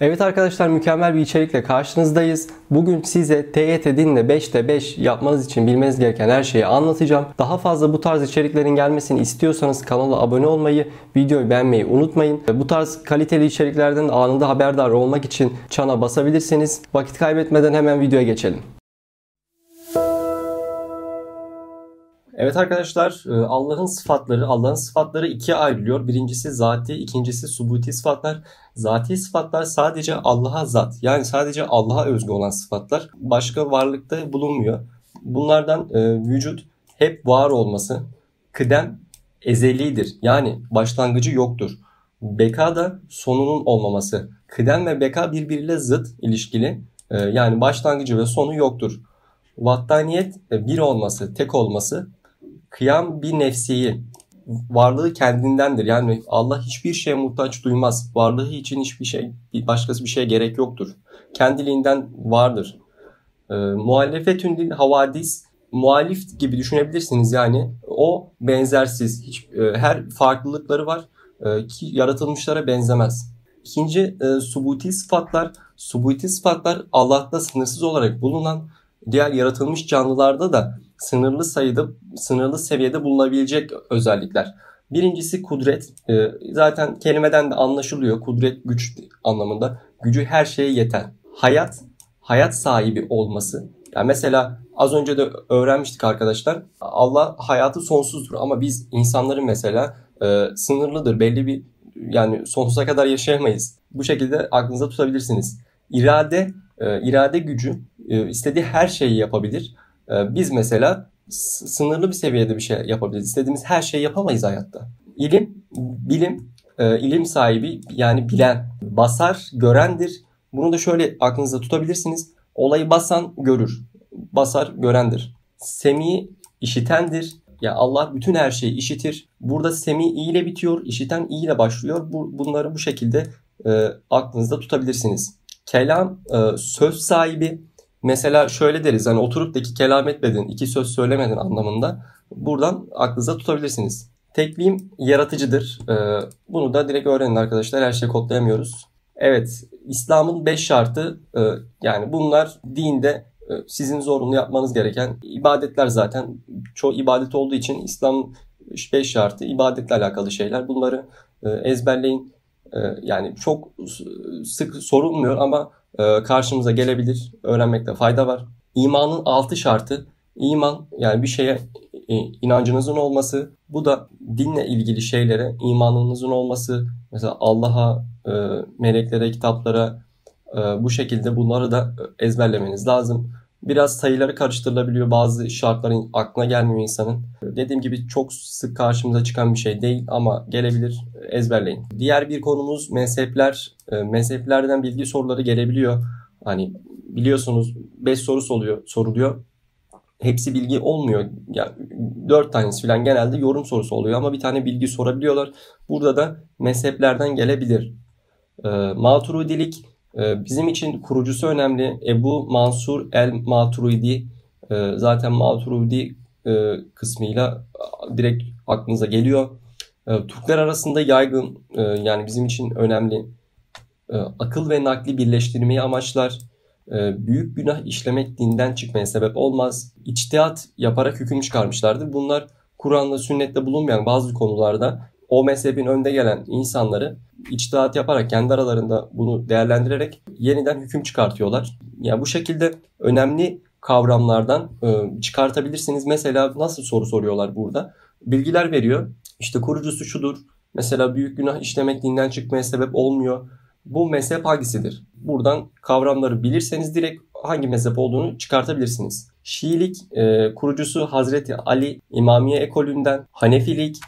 Evet arkadaşlar mükemmel bir içerikle karşınızdayız. Bugün size TYT Dinle 5'te 5 yapmanız için bilmeniz gereken her şeyi anlatacağım. Daha fazla bu tarz içeriklerin gelmesini istiyorsanız kanala abone olmayı, videoyu beğenmeyi unutmayın. Bu tarz kaliteli içeriklerden anında haberdar olmak için çana basabilirsiniz. Vakit kaybetmeden hemen videoya geçelim. Evet arkadaşlar e, Allah'ın sıfatları, Allah'ın sıfatları ikiye ayrılıyor. Birincisi zati, ikincisi subuti sıfatlar. Zati sıfatlar sadece Allah'a zat yani sadece Allah'a özgü olan sıfatlar. Başka varlıkta bulunmuyor. Bunlardan e, vücut hep var olması, kıdem ezelidir yani başlangıcı yoktur. Beka da sonunun olmaması. Kıdem ve beka birbiriyle zıt ilişkili. E, yani başlangıcı ve sonu yoktur. Vattaniyet bir olması, tek olması kıyam bir nefsiyi varlığı kendindendir. Yani Allah hiçbir şeye muhtaç duymaz. Varlığı için hiçbir şey, başkası bir şeye gerek yoktur. Kendiliğinden vardır. E, muhalefetün havadis, muhalif gibi düşünebilirsiniz yani. O benzersiz. Hiç, e, her farklılıkları var e, ki yaratılmışlara benzemez. İkinci e, subuti sıfatlar. Subuti sıfatlar Allah'ta sınırsız olarak bulunan diğer yaratılmış canlılarda da sınırlı sayıda, sınırlı seviyede bulunabilecek özellikler. Birincisi kudret. Ee, zaten kelimeden de anlaşılıyor. Kudret güç anlamında. Gücü her şeye yeten. Hayat, hayat sahibi olması. Yani mesela az önce de öğrenmiştik arkadaşlar. Allah hayatı sonsuzdur ama biz insanların mesela e, sınırlıdır. Belli bir yani sonsuza kadar yaşayamayız. Bu şekilde aklınıza tutabilirsiniz. İrade, e, irade gücü e, istediği her şeyi yapabilir biz mesela sınırlı bir seviyede bir şey yapabiliriz. İstediğimiz her şeyi yapamayız hayatta. İlim, bilim, e, ilim sahibi yani bilen, basar, görendir. Bunu da şöyle aklınızda tutabilirsiniz. Olayı basan görür, basar görendir. Semi işitendir. Ya Allah bütün her şeyi işitir. Burada semi i ile bitiyor, işiten i ile başlıyor. Bu, bunları bu şekilde e, aklınızda tutabilirsiniz. Kelam e, söz sahibi, Mesela şöyle deriz hani oturup da iki kelam etmedin, iki söz söylemedin anlamında. Buradan aklınıza tutabilirsiniz. Tekvim yaratıcıdır. Ee, bunu da direkt öğrenin arkadaşlar. Her şeyi kodlayamıyoruz. Evet, İslam'ın beş şartı e, yani bunlar dinde e, sizin zorunlu yapmanız gereken ibadetler zaten. Çoğu ibadet olduğu için İslam beş şartı ibadetle alakalı şeyler. Bunları e, ezberleyin. Yani çok sık sorulmuyor ama e, karşımıza gelebilir. Öğrenmekte fayda var. İmanın altı şartı iman yani bir şeye e, inancınızın olması. Bu da dinle ilgili şeylere imanınızın olması. Mesela Allah'a, e, meleklere, kitaplara bu şekilde bunları da ezberlemeniz lazım. Biraz sayıları karıştırılabiliyor. Bazı şartların aklına gelmiyor insanın. Dediğim gibi çok sık karşımıza çıkan bir şey değil ama gelebilir. Ezberleyin. Diğer bir konumuz mezhepler. E, mezheplerden bilgi soruları gelebiliyor. Hani biliyorsunuz 5 soru soruluyor, soruluyor. Hepsi bilgi olmuyor. Yani 4 tanesi falan genelde yorum sorusu oluyor ama bir tane bilgi sorabiliyorlar. Burada da mezheplerden gelebilir. E, Maturidilik ee, bizim için kurucusu önemli. Ebu Mansur el-Maturidi ee, zaten Maturidi e, kısmıyla direkt aklınıza geliyor. Ee, Türkler arasında yaygın e, yani bizim için önemli e, akıl ve nakli birleştirmeyi amaçlar. Büyük günah işlemek dinden çıkmaya sebep olmaz. İçtihat yaparak hüküm çıkarmışlardır. Bunlar Kur'an'da sünnette bulunmayan bazı konularda o mezhebin önde gelen insanları içtihat yaparak kendi aralarında bunu değerlendirerek yeniden hüküm çıkartıyorlar. Yani bu şekilde önemli kavramlardan e, çıkartabilirsiniz. Mesela nasıl soru soruyorlar burada? Bilgiler veriyor. İşte kurucusu şudur. Mesela büyük günah işlemek dinden çıkmaya sebep olmuyor. Bu mezhep hangisidir? Buradan kavramları bilirseniz direkt hangi mezhep olduğunu çıkartabilirsiniz. Şiilik e, kurucusu Hazreti Ali İmamiye ekolünden, Hanefilik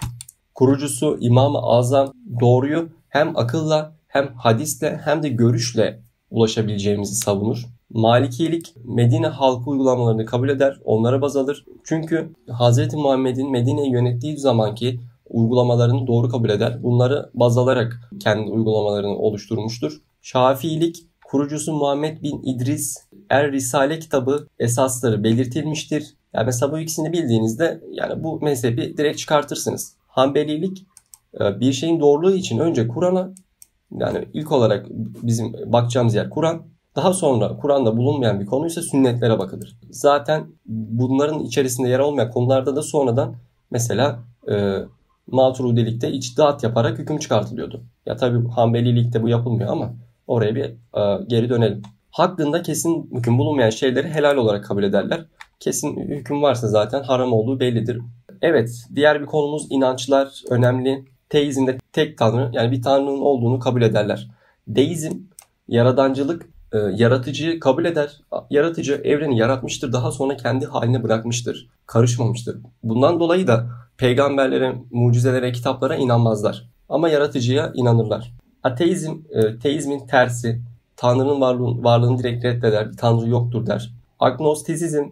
kurucusu İmam-ı Azam doğruyu hem akılla hem hadisle hem de görüşle ulaşabileceğimizi savunur. Malikilik Medine halkı uygulamalarını kabul eder, onlara baz alır. Çünkü Hz. Muhammed'in Medine'yi yönettiği zamanki uygulamalarını doğru kabul eder. Bunları baz alarak kendi uygulamalarını oluşturmuştur. Şafiilik kurucusu Muhammed bin İdris Er Risale kitabı esasları belirtilmiştir. Yani mesela bu ikisini bildiğinizde yani bu mezhebi direkt çıkartırsınız. Hanbelilik e, bir şeyin doğruluğu için önce Kur'an'a Yani ilk olarak bizim bakacağımız yer Kur'an. Daha sonra Kur'an'da bulunmayan bir konu ise sünnetlere bakılır. Zaten bunların içerisinde yer olmayan konularda da sonradan mesela e, Maturidilikte içtihat yaparak hüküm çıkartılıyordu. Ya tabi Hanbelilikte bu yapılmıyor ama oraya bir e, geri dönelim. Hakkında kesin hüküm bulunmayan şeyleri helal olarak kabul ederler. Kesin hüküm varsa zaten haram olduğu bellidir. Evet, diğer bir konumuz inançlar önemli. Teizmde tek tanrı yani bir tanrının olduğunu kabul ederler. Deizm yaradancılık e, yaratıcıyı kabul eder. Yaratıcı evreni yaratmıştır. Daha sonra kendi haline bırakmıştır. Karışmamıştır. Bundan dolayı da peygamberlere, mucizelere, kitaplara inanmazlar. Ama yaratıcıya inanırlar. Ateizm, e, teizmin tersi. Tanrı'nın varlığını, varlığını direkt reddeder. Bir tanrı yoktur der. Agnostizm,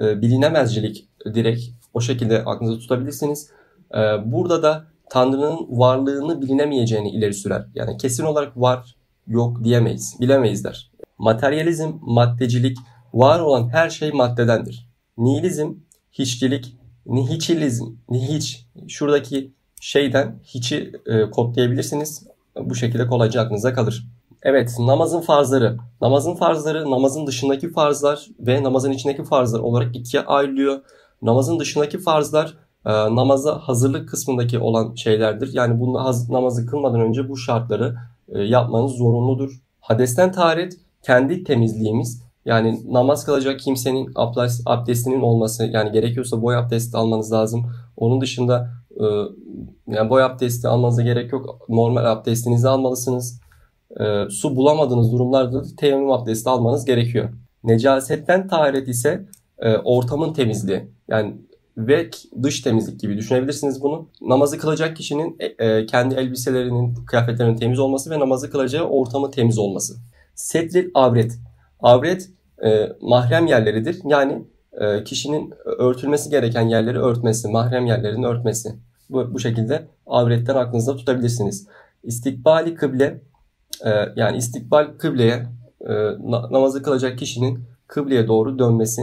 e, bilinemezcilik direkt o şekilde aklınızda tutabilirsiniz. E, burada da Tanrı'nın varlığını bilinemeyeceğini ileri sürer. Yani kesin olarak var, yok diyemeyiz, bilemeyiz der. Materyalizm, maddecilik, var olan her şey maddedendir. Nihilizm, hiççilik, nihilizm, nihiç, şuradaki şeyden hiçi e, kodlayabilirsiniz. Bu şekilde kolayca aklınıza kalır. Evet, namazın farzları. Namazın farzları, namazın dışındaki farzlar ve namazın içindeki farzlar olarak ikiye ayrılıyor. Namazın dışındaki farzlar e, namaza hazırlık kısmındaki olan şeylerdir. Yani bu namazı kılmadan önce bu şartları e, yapmanız zorunludur. Hadesten taharet kendi temizliğimiz. Yani namaz kılacak kimsenin abdestinin olması yani gerekiyorsa boy abdesti almanız lazım. Onun dışında e, yani boy abdesti almanıza gerek yok. Normal abdestinizi almalısınız. E, su bulamadığınız durumlarda teyemmüm abdesti almanız gerekiyor. Necasetten taharet ise e, ortamın temizliği. Yani ve dış temizlik gibi düşünebilirsiniz bunu. Namazı kılacak kişinin kendi elbiselerinin, kıyafetlerinin temiz olması ve namazı kılacağı ortamın temiz olması. Setril avret. Avret e, mahrem yerleridir. Yani e, kişinin örtülmesi gereken yerleri örtmesi, mahrem yerlerini örtmesi. Bu, bu şekilde avretten aklınızda tutabilirsiniz. İstikbali kıble e, yani istikbal kıbleye e, namazı kılacak kişinin kıbleye doğru dönmesi.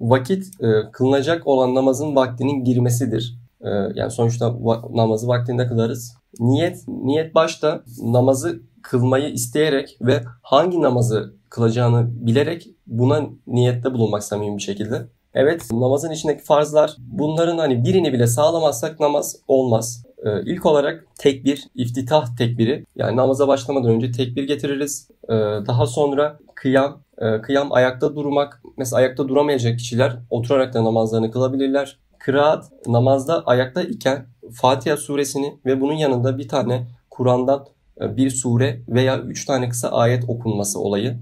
Vakit e, kılınacak olan namazın vaktinin girmesidir. E, yani sonuçta va- namazı vaktinde kılarız. Niyet, niyet başta namazı kılmayı isteyerek ve hangi namazı kılacağını bilerek buna niyette bulunmak samimi bir şekilde. Evet namazın içindeki farzlar bunların hani birini bile sağlamazsak namaz olmaz. Ee, ilk olarak tekbir, iftitah tekbiri yani namaza başlamadan önce tekbir getiririz. Ee, daha sonra kıyam, e, kıyam ayakta durmak. Mesela ayakta duramayacak kişiler oturarak da namazlarını kılabilirler. Kıraat namazda ayakta iken Fatiha suresini ve bunun yanında bir tane Kur'an'dan e, bir sure veya üç tane kısa ayet okunması olayı.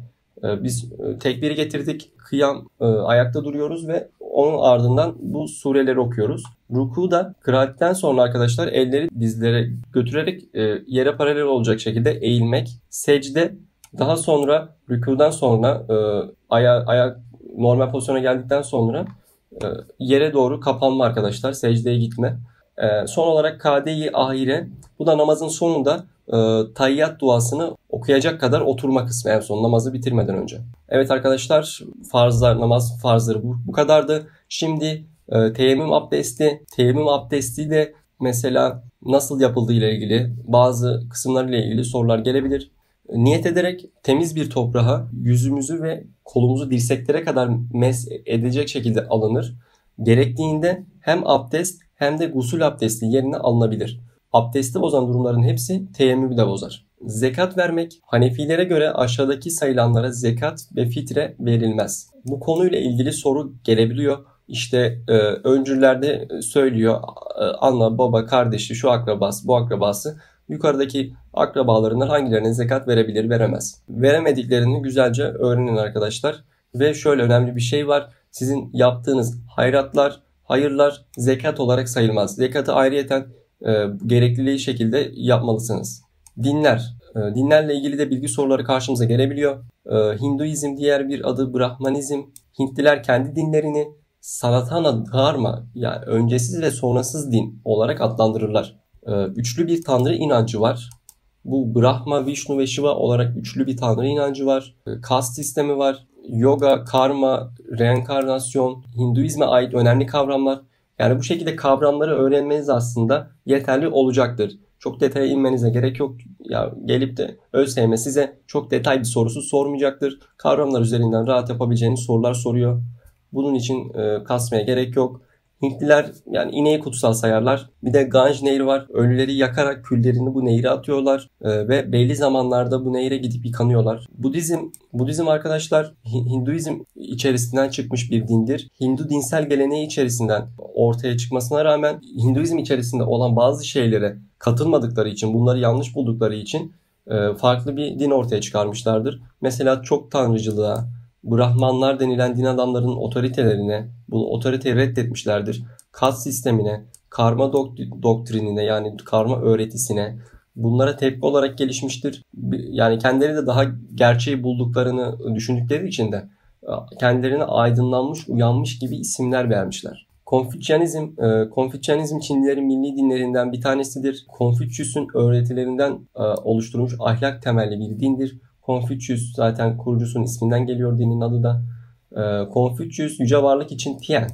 E, biz e, tekbiri getirdik, kıyam ayakta duruyoruz ve onun ardından bu sureleri okuyoruz. Ruku da kıraatten sonra arkadaşlar elleri dizlere götürerek yere paralel olacak şekilde eğilmek. Secde daha sonra rükudan sonra aya, ayak normal pozisyona geldikten sonra yere doğru kapanma arkadaşlar. Secdeye gitme. Son olarak kade ahire. Bu da namazın sonunda e, tayyat duasını okuyacak kadar oturma kısmı en son namazı bitirmeden önce. Evet arkadaşlar farzlar, namaz farzları bu, bu kadardı. Şimdi e, teyemmüm abdesti, teyemmüm abdesti de mesela nasıl yapıldığı ile ilgili bazı kısımlarıyla ilgili sorular gelebilir. Niyet ederek temiz bir toprağa yüzümüzü ve kolumuzu dirseklere kadar mes edecek şekilde alınır. Gerektiğinde hem abdest hem de gusül abdesti yerine alınabilir. Abdesti bozan durumların hepsi teyemmümü de bozar. Zekat vermek Hanefilere göre aşağıdaki sayılanlara zekat ve fitre verilmez. Bu konuyla ilgili soru gelebiliyor. İşte e, öncüllerde söylüyor e, anne, baba, kardeşi, şu akrabası, bu akrabası yukarıdaki akrabalarından hangilerine zekat verebilir, veremez. Veremediklerini güzelce öğrenin arkadaşlar. Ve şöyle önemli bir şey var. Sizin yaptığınız hayratlar, hayırlar zekat olarak sayılmaz. Zekatı ayrıyeten e, gerekliliği şekilde yapmalısınız. Dinler. E, dinlerle ilgili de bilgi soruları karşımıza gelebiliyor. E, Hinduizm diğer bir adı Brahmanizm. Hintliler kendi dinlerini Sanatana Dharma yani öncesiz ve sonrasız din olarak adlandırırlar. E, üçlü bir tanrı inancı var. Bu Brahma, Vishnu ve Shiva olarak üçlü bir tanrı inancı var. E, kast sistemi var. Yoga, karma, reenkarnasyon, Hinduizme ait önemli kavramlar. Yani bu şekilde kavramları öğrenmeniz aslında yeterli olacaktır. Çok detaya inmenize gerek yok. Ya gelip de ÖSYM size çok detay bir sorusu sormayacaktır. Kavramlar üzerinden rahat yapabileceğiniz sorular soruyor. Bunun için e, kasmaya gerek yok. Hintliler yani ineği kutsal sayarlar. Bir de Ganj Nehri var. Ölüleri yakarak küllerini bu nehre atıyorlar ee, ve belli zamanlarda bu nehre gidip yıkanıyorlar. Budizm, Budizm arkadaşlar Hinduizm içerisinden çıkmış bir dindir. Hindu dinsel geleneği içerisinden ortaya çıkmasına rağmen Hinduizm içerisinde olan bazı şeylere katılmadıkları için, bunları yanlış buldukları için e, farklı bir din ortaya çıkarmışlardır. Mesela çok tanrıcılığa, Brahmanlar denilen din adamlarının otoritelerine, bu otoriteyi reddetmişlerdir. Kat sistemine, karma doktrinine yani karma öğretisine bunlara tepki olarak gelişmiştir. Yani kendileri de daha gerçeği bulduklarını düşündükleri için de e, kendilerine aydınlanmış, uyanmış gibi isimler vermişler. Konfüçyanizm, e, Konfüçyanizm Çinlilerin milli dinlerinden bir tanesidir. Konfüçyüs'ün öğretilerinden e, oluşturulmuş ahlak temelli bir dindir. Konfüçyüs zaten kurucusunun isminden geliyor dinin adı da. Ee, Konfüçyüs yüce varlık için Tien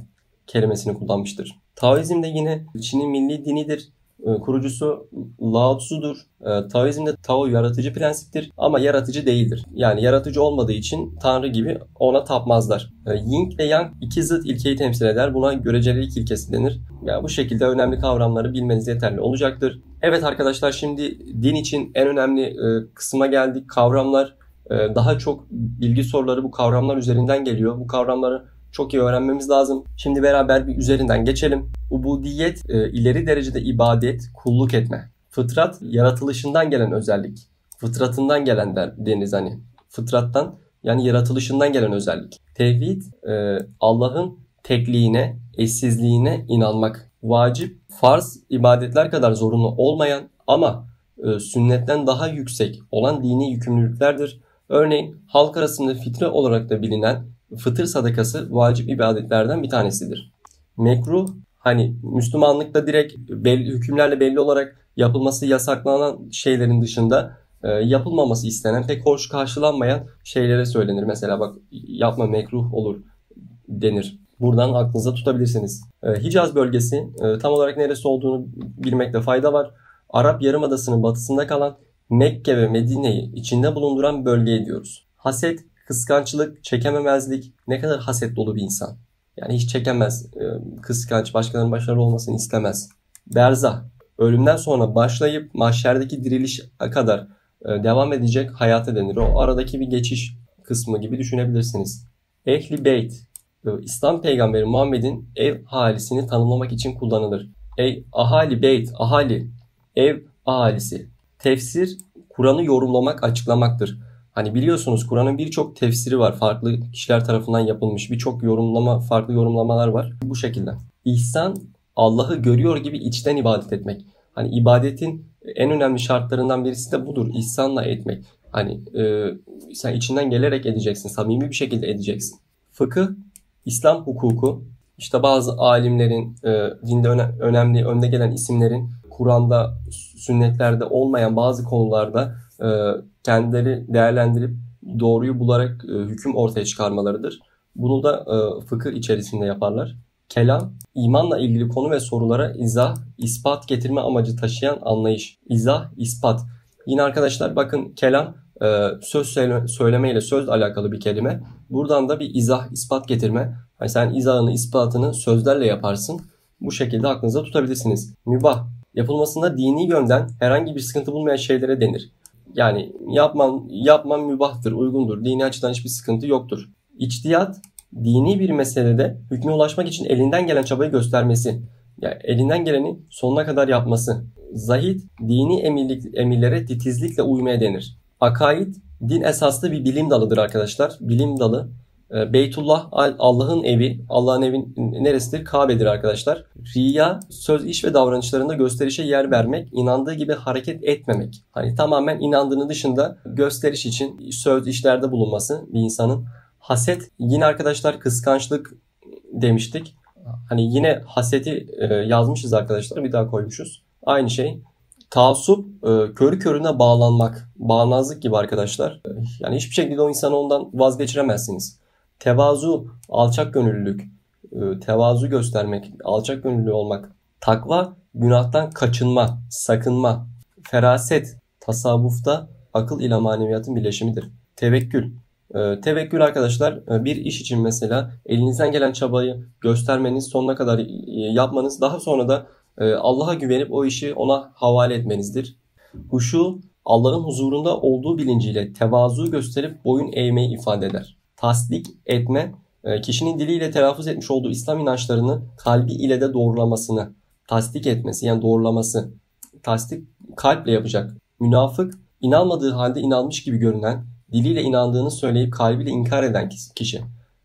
kelimesini kullanmıştır. Taoizm de yine Çin'in milli dinidir. Ee, kurucusu Lao Tzu'dur. Ee, Taoizmde Tao yaratıcı prensiptir ama yaratıcı değildir. Yani yaratıcı olmadığı için Tanrı gibi ona tapmazlar. Yin ve Yang iki zıt ilkeyi temsil eder. Buna görecelilik ilkesi denir. Yani bu şekilde önemli kavramları bilmeniz yeterli olacaktır. Evet arkadaşlar şimdi din için en önemli e, kısma geldik. Kavramlar e, daha çok bilgi soruları bu kavramlar üzerinden geliyor. Bu kavramları çok iyi öğrenmemiz lazım. Şimdi beraber bir üzerinden geçelim. Ubudiyet e, ileri derecede ibadet, kulluk etme. Fıtrat yaratılışından gelen özellik. Fıtratından gelen der, deniz hani. Fıtrattan yani yaratılışından gelen özellik. Tevhid e, Allah'ın tekliğine, eşsizliğine inanmak. Vacip, farz ibadetler kadar zorunlu olmayan ama e, sünnetten daha yüksek olan dini yükümlülüklerdir. Örneğin halk arasında fitre olarak da bilinen fıtır sadakası vacip ibadetlerden bir tanesidir. Mekruh hani Müslümanlıkta direkt belli hükümlerle belli olarak yapılması yasaklanan şeylerin dışında e, yapılmaması istenen pek hoş karşılanmayan şeylere söylenir. Mesela bak yapma mekruh olur denir. Buradan aklınıza tutabilirsiniz. E, Hicaz bölgesi e, tam olarak neresi olduğunu bilmekte fayda var. Arap Yarımadası'nın batısında kalan Mekke ve Medine'yi içinde bulunduran bölge diyoruz. Haset, kıskançlık, çekememezlik ne kadar haset dolu bir insan. Yani hiç çekemez, e, kıskanç, başkalarının başarılı olmasını istemez. Berza, ölümden sonra başlayıp mahşerdeki diriliş kadar e, devam edecek hayata denir. O aradaki bir geçiş kısmı gibi düşünebilirsiniz. Ehli Beyt, e, İslam peygamberi Muhammed'in ev halisini tanımlamak için kullanılır. Ey ahali beyt, ahali, ev ahalisi. Tefsir, Kur'an'ı yorumlamak, açıklamaktır. Hani biliyorsunuz Kur'an'ın birçok tefsiri var. Farklı kişiler tarafından yapılmış birçok yorumlama, farklı yorumlamalar var. Bu şekilde. İhsan, Allah'ı görüyor gibi içten ibadet etmek. Hani ibadetin en önemli şartlarından birisi de budur. İhsanla etmek. Hani e, sen içinden gelerek edeceksin. Samimi bir şekilde edeceksin. Fıkıh, İslam hukuku. İşte bazı alimlerin, e, dinde öne, önemli önde gelen isimlerin Kur'an'da, sünnetlerde olmayan bazı konularda kendileri değerlendirip doğruyu bularak e, hüküm ortaya çıkarmalarıdır. Bunu da e, fıkıh içerisinde yaparlar. Kelam, imanla ilgili konu ve sorulara izah, ispat getirme amacı taşıyan anlayış. İzah, ispat. Yine arkadaşlar bakın kelam e, söz söyleme ile söz alakalı bir kelime. Buradan da bir izah, ispat getirme. Yani sen izahını, ispatını sözlerle yaparsın. Bu şekilde aklınızda tutabilirsiniz. Mübah, yapılmasında dini yönden herhangi bir sıkıntı bulmayan şeylere denir. Yani yapman, yapman mübahtır, uygundur. Dini açıdan hiçbir sıkıntı yoktur. İçtiyat, dini bir meselede hükme ulaşmak için elinden gelen çabayı göstermesi. Yani elinden geleni sonuna kadar yapması. Zahid, dini emirlik, emirlere titizlikle uymaya denir. Akaid, din esaslı bir bilim dalıdır arkadaşlar. Bilim dalı. Ee, Beytullah Allah'ın evi. Allah'ın evi neresidir? Kabe'dir arkadaşlar. Riya söz, iş ve davranışlarında gösterişe yer vermek, inandığı gibi hareket etmemek. Hani tamamen inandığını dışında gösteriş için söz işlerde bulunması bir insanın. Haset yine arkadaşlar kıskançlık demiştik. Hani yine haseti e, yazmışız arkadaşlar. Bir daha koymuşuz. Aynı şey. Taassup e, körü körüne bağlanmak. Bağnazlık gibi arkadaşlar. Yani hiçbir şekilde o insanı ondan vazgeçiremezsiniz. Tevazu, alçak gönüllülük, e, tevazu göstermek, alçak gönüllü olmak. Takva, günahtan kaçınma, sakınma. Feraset tasavvufta akıl ile maneviyatın birleşimidir. Tevekkül. Ee, tevekkül arkadaşlar e, bir iş için mesela elinizden gelen çabayı göstermeniz, sonuna kadar e, yapmanız, daha sonra da e, Allah'a güvenip o işi ona havale etmenizdir. Huşu Allah'ın huzurunda olduğu bilinciyle tevazu gösterip boyun eğmeyi ifade eder. Tasdik etme kişinin diliyle telaffuz etmiş olduğu İslam inançlarını kalbi ile de doğrulamasını, tasdik etmesi yani doğrulaması. Tasdik kalple yapacak. Münafık inanmadığı halde inanmış gibi görünen, diliyle inandığını söyleyip kalbiyle inkar eden kişi.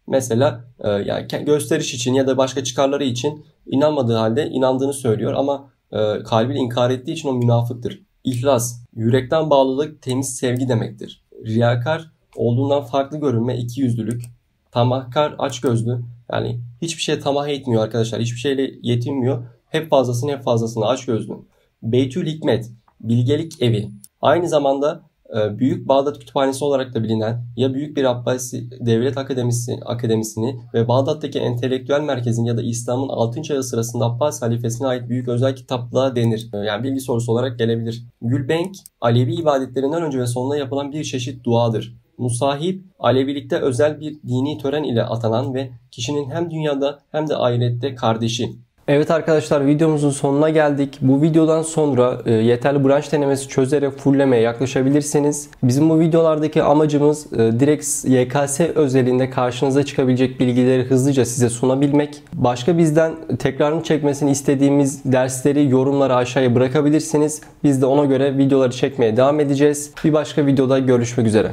Mesela e, yani gösteriş için ya da başka çıkarları için inanmadığı halde inandığını söylüyor ama e, kalbiyle inkar ettiği için o münafıktır. İhlas, yürekten bağlılık, temiz sevgi demektir. Riyakar, olduğundan farklı görünme, iki yüzlülük. Tamahkar, açgözlü. Yani hiçbir şeye tamah etmiyor arkadaşlar. Hiçbir şeyle yetinmiyor. Hep fazlasını hep fazlasını açgözlü. Beytül Hikmet, bilgelik evi. Aynı zamanda e, Büyük Bağdat Kütüphanesi olarak da bilinen ya Büyük bir Abbasi Devlet Akademisi Akademisini ve Bağdat'taki entelektüel merkezin ya da İslam'ın 6. çağı sırasında Abbas halifesine ait büyük özel kitaplığa denir. E, yani bilgi sorusu olarak gelebilir. Gülbenk, Alevi ibadetlerinden önce ve sonunda yapılan bir çeşit duadır. Musahip, Alevilikte özel bir dini tören ile atanan ve kişinin hem dünyada hem de ahirette kardeşi. Evet arkadaşlar videomuzun sonuna geldik. Bu videodan sonra e, yeterli branş denemesi çözerek fulllemeye yaklaşabilirsiniz. Bizim bu videolardaki amacımız e, direkt YKS özelinde karşınıza çıkabilecek bilgileri hızlıca size sunabilmek. Başka bizden tekrarını çekmesini istediğimiz dersleri yorumlara aşağıya bırakabilirsiniz. Biz de ona göre videoları çekmeye devam edeceğiz. Bir başka videoda görüşmek üzere.